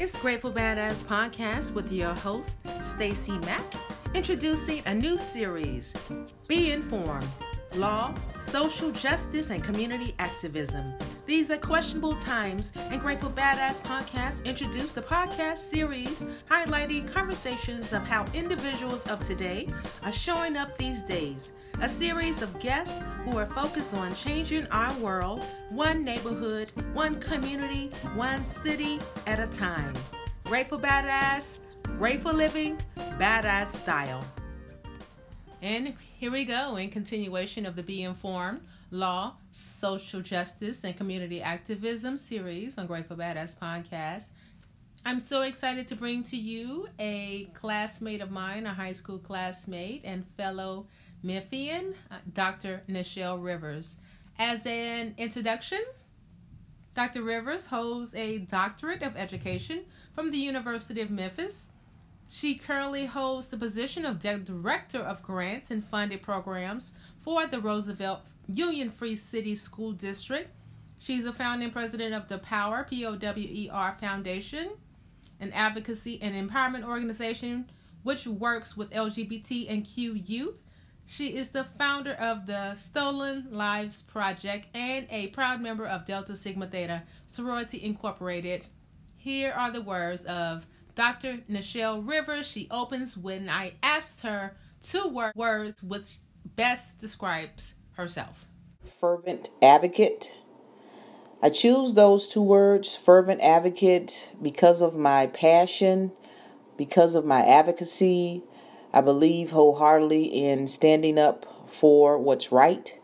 It's Grateful Badass Podcast with your host, Stacy Mack, introducing a new series, Be Informed Law, Social Justice, and Community Activism. These are questionable times, and Grateful Badass Podcast introduced the podcast series highlighting conversations of how individuals of today are showing up these days. A series of guests who are focused on changing our world, one neighborhood, one community, one city at a time. Grateful Badass, Grateful Living, Badass Style. And here we go in continuation of the Be Informed Law, Social Justice, and Community Activism series on Grateful Badass Podcast. I'm so excited to bring to you a classmate of mine, a high school classmate and fellow Memphian, uh, Dr. Nichelle Rivers. As an introduction, Dr. Rivers holds a doctorate of education from the University of Memphis. She currently holds the position of Director of Grants and Funded Programs for the Roosevelt Union Free City School District. She's a founding president of the Power, P O W E R Foundation, an advocacy and empowerment organization which works with LGBT and Q youth. She is the founder of the Stolen Lives Project and a proud member of Delta Sigma Theta Sorority Incorporated. Here are the words of Dr. Nichelle Rivers. She opens when I asked her two wor- words which best describes herself. Fervent advocate. I choose those two words, fervent advocate, because of my passion, because of my advocacy. I believe wholeheartedly in standing up for what's right.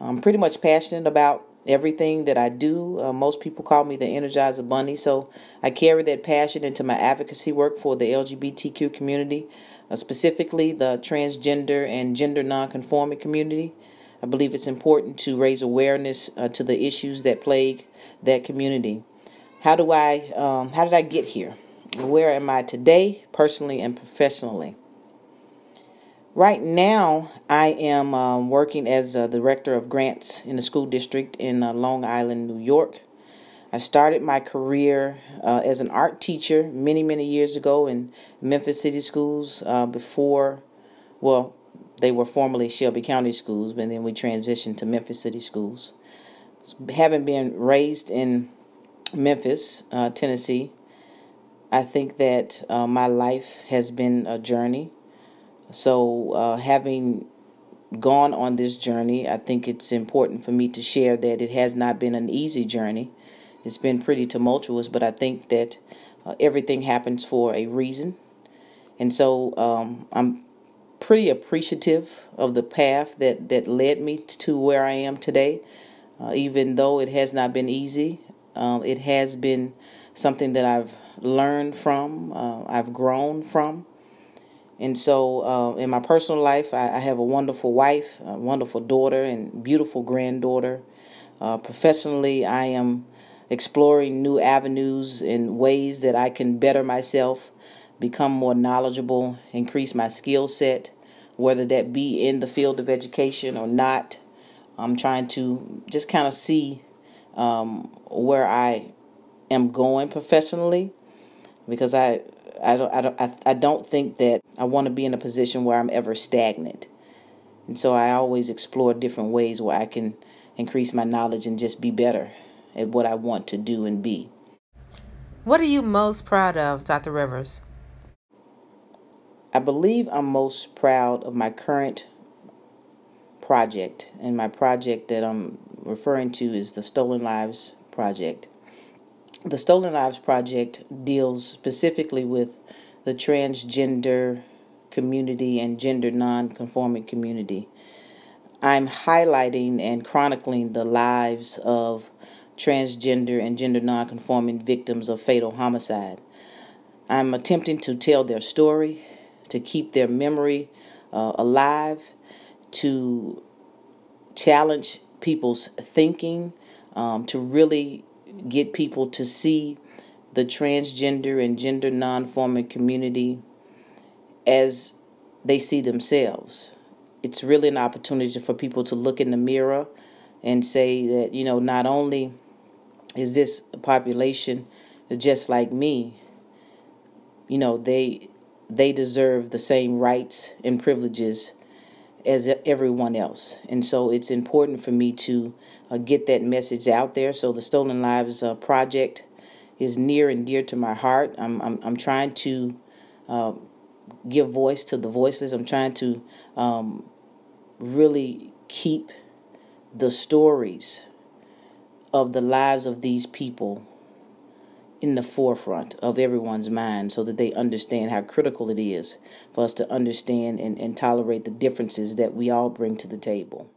I'm pretty much passionate about everything that I do. Uh, most people call me the Energizer Bunny, so I carry that passion into my advocacy work for the LGBTQ community, uh, specifically the transgender and gender nonconforming community. I believe it's important to raise awareness uh, to the issues that plague that community. How do I? Um, how did I get here? Where am I today, personally and professionally? Right now, I am um, working as a director of grants in the school district in uh, Long Island, New York. I started my career uh, as an art teacher many, many years ago in Memphis City Schools uh, before, well, they were formerly Shelby County Schools, but then we transitioned to Memphis City Schools. Having been raised in Memphis, uh, Tennessee, I think that uh, my life has been a journey so, uh, having gone on this journey, I think it's important for me to share that it has not been an easy journey. It's been pretty tumultuous, but I think that uh, everything happens for a reason. And so um, I'm pretty appreciative of the path that, that led me to where I am today. Uh, even though it has not been easy, uh, it has been something that I've learned from, uh, I've grown from. And so, uh, in my personal life, I, I, have a wonderful wife, a wonderful daughter, and beautiful granddaughter. Uh, professionally, I am exploring new avenues and ways that I can better myself, become more knowledgeable, increase my skill set, whether that be in the field of education or not. I'm trying to just kind of see um, where I am going professionally because I I don't, I don't, I, I don't think that I want to be in a position where I'm ever stagnant. And so I always explore different ways where I can increase my knowledge and just be better at what I want to do and be. What are you most proud of, Dr. Rivers? I believe I'm most proud of my current project. And my project that I'm referring to is the Stolen Lives Project the Stolen Lives Project deals specifically with the transgender community and gender non-conforming community. I'm highlighting and chronicling the lives of transgender and gender non-conforming victims of fatal homicide. I'm attempting to tell their story, to keep their memory uh, alive, to challenge people's thinking, um, to really get people to see the transgender and gender non-forming community as they see themselves. It's really an opportunity for people to look in the mirror and say that, you know, not only is this population just like me, you know, they they deserve the same rights and privileges as everyone else. And so it's important for me to uh, get that message out there. So the Stolen Lives uh, project is near and dear to my heart. I'm I'm, I'm trying to uh, give voice to the voiceless. I'm trying to um, really keep the stories of the lives of these people in the forefront of everyone's mind so that they understand how critical it is for us to understand and, and tolerate the differences that we all bring to the table.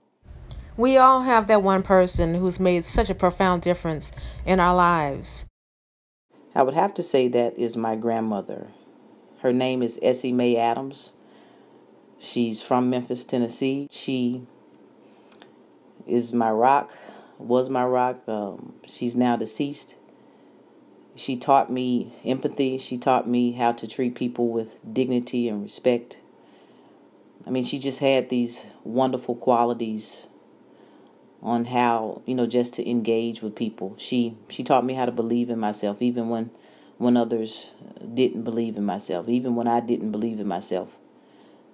We all have that one person who's made such a profound difference in our lives. I would have to say that is my grandmother. Her name is Essie Mae Adams. She's from Memphis, Tennessee. She is my rock, was my rock. Um, she's now deceased. She taught me empathy. She taught me how to treat people with dignity and respect. I mean, she just had these wonderful qualities on how, you know, just to engage with people. She she taught me how to believe in myself even when when others didn't believe in myself, even when I didn't believe in myself.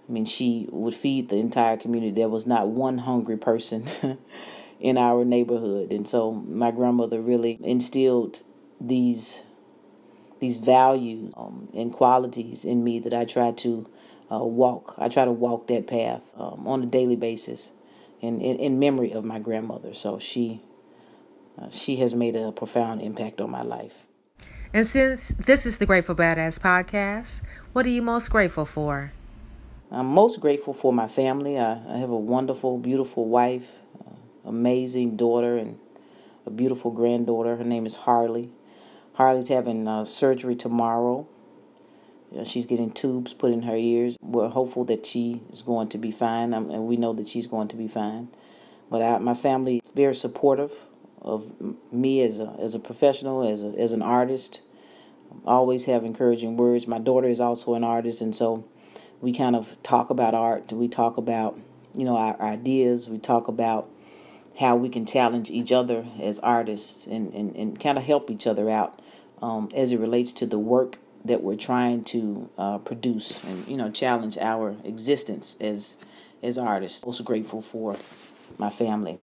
I mean, she would feed the entire community. There was not one hungry person in our neighborhood. And so my grandmother really instilled these these values um, and qualities in me that I try to uh, walk. I try to walk that path um, on a daily basis, in, in, in memory of my grandmother. So she uh, she has made a profound impact on my life. And since this is the Grateful Badass podcast, what are you most grateful for? I'm most grateful for my family. I, I have a wonderful, beautiful wife, uh, amazing daughter, and a beautiful granddaughter. Her name is Harley. Harley's having uh, surgery tomorrow. She's getting tubes put in her ears. We're hopeful that she is going to be fine, um, and we know that she's going to be fine. But I, my family very supportive of me as a as a professional, as a, as an artist. always have encouraging words. My daughter is also an artist, and so we kind of talk about art. We talk about you know our ideas. We talk about how we can challenge each other as artists and, and, and kind of help each other out um, as it relates to the work that we're trying to uh, produce and you know challenge our existence as as artists. Also grateful for my family.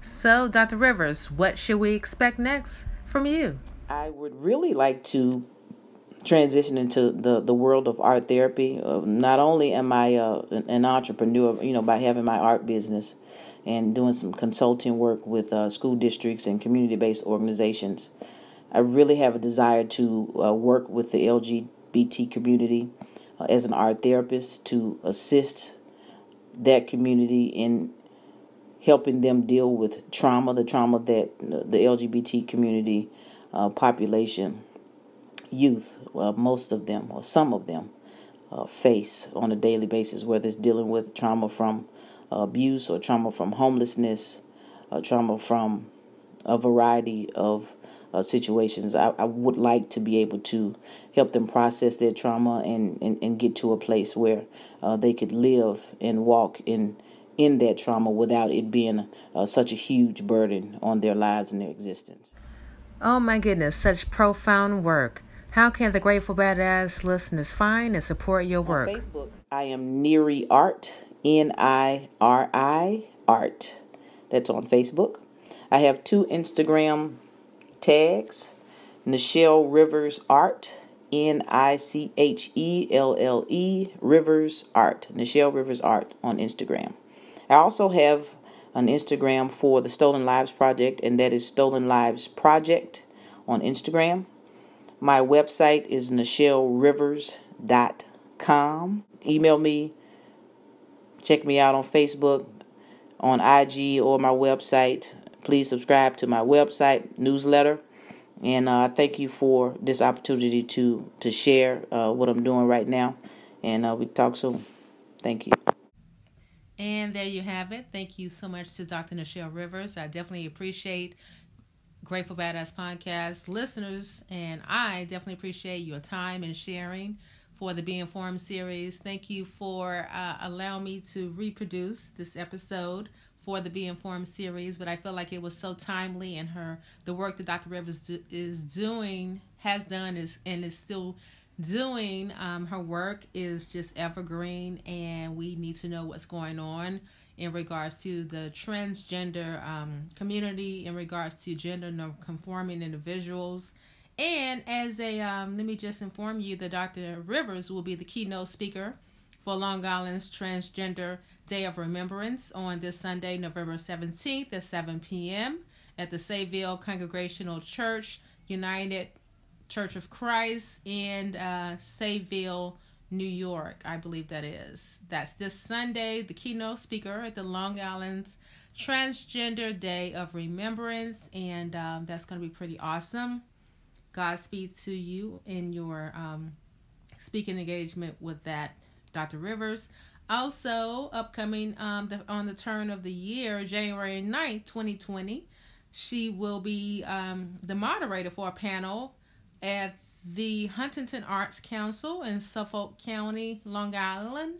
So, Dr. Rivers, what should we expect next from you? I would really like to transition into the, the world of art therapy. Uh, not only am I uh, an entrepreneur, you know, by having my art business, and doing some consulting work with uh, school districts and community based organizations. I really have a desire to uh, work with the LGBT community uh, as an art therapist to assist that community in helping them deal with trauma, the trauma that the LGBT community uh, population, youth, most of them or some of them, uh, face on a daily basis, whether it's dealing with trauma from abuse or trauma from homelessness, uh, trauma from a variety of uh, situations. I, I, would like to be able to help them process their trauma and, and, and get to a place where uh, they could live and walk in in that trauma without it being uh, such a huge burden on their lives and their existence. Oh my goodness, such profound work. How can the Grateful Badass listeners find and support your work? On Facebook, I am Niri Art, N I R I Art. That's on Facebook. I have two Instagram tags Nichelle Rivers Art, N I C H E L L E Rivers Art. Nichelle Rivers Art on Instagram. I also have an Instagram for the Stolen Lives Project, and that is Stolen Lives Project on Instagram. My website is nichellerivers.com. Email me Check me out on Facebook, on IG, or my website. Please subscribe to my website newsletter. And uh, thank you for this opportunity to to share uh, what I'm doing right now. And uh, we talk soon. Thank you. And there you have it. Thank you so much to Dr. Nichelle Rivers. I definitely appreciate Grateful Badass Podcast listeners, and I definitely appreciate your time and sharing for the Be Informed series. Thank you for uh, allowing me to reproduce this episode for the Be Informed series, but I feel like it was so timely and her the work that Dr. Rivers do, is doing has done is and is still doing. Um, her work is just evergreen, and we need to know what's going on in regards to the transgender um, community, in regards to gender conforming individuals. And as a, um, let me just inform you that Dr. Rivers will be the keynote speaker for Long Island's Transgender Day of Remembrance on this Sunday, November 17th at 7 p.m. at the Sayville Congregational Church, United Church of Christ in uh, Sayville, New York, I believe that is. That's this Sunday, the keynote speaker at the Long Island's Transgender Day of Remembrance, and um, that's going to be pretty awesome. Godspeed to you in your um, speaking engagement with that, Dr. Rivers. Also, upcoming um, the, on the turn of the year, January 9th, 2020, she will be um, the moderator for a panel at the Huntington Arts Council in Suffolk County, Long Island,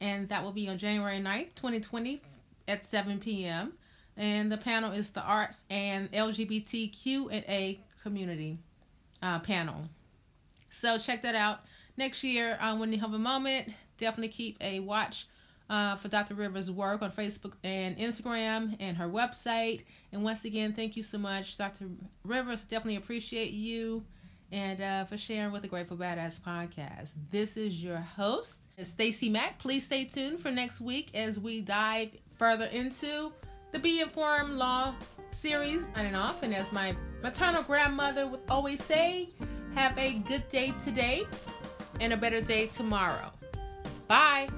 and that will be on January 9th, 2020 at 7 p.m. And the panel is the Arts and LGBTQ and A Community uh, panel. So check that out next year uh, when you have a moment. Definitely keep a watch uh, for Dr. Rivers' work on Facebook and Instagram and her website. And once again, thank you so much, Dr. Rivers. Definitely appreciate you and uh, for sharing with the Grateful Badass podcast. This is your host, Stacy Mack. Please stay tuned for next week as we dive further into the Be Informed Law series. Signing off, and as my maternal grandmother would always say, have a good day today and a better day tomorrow. Bye.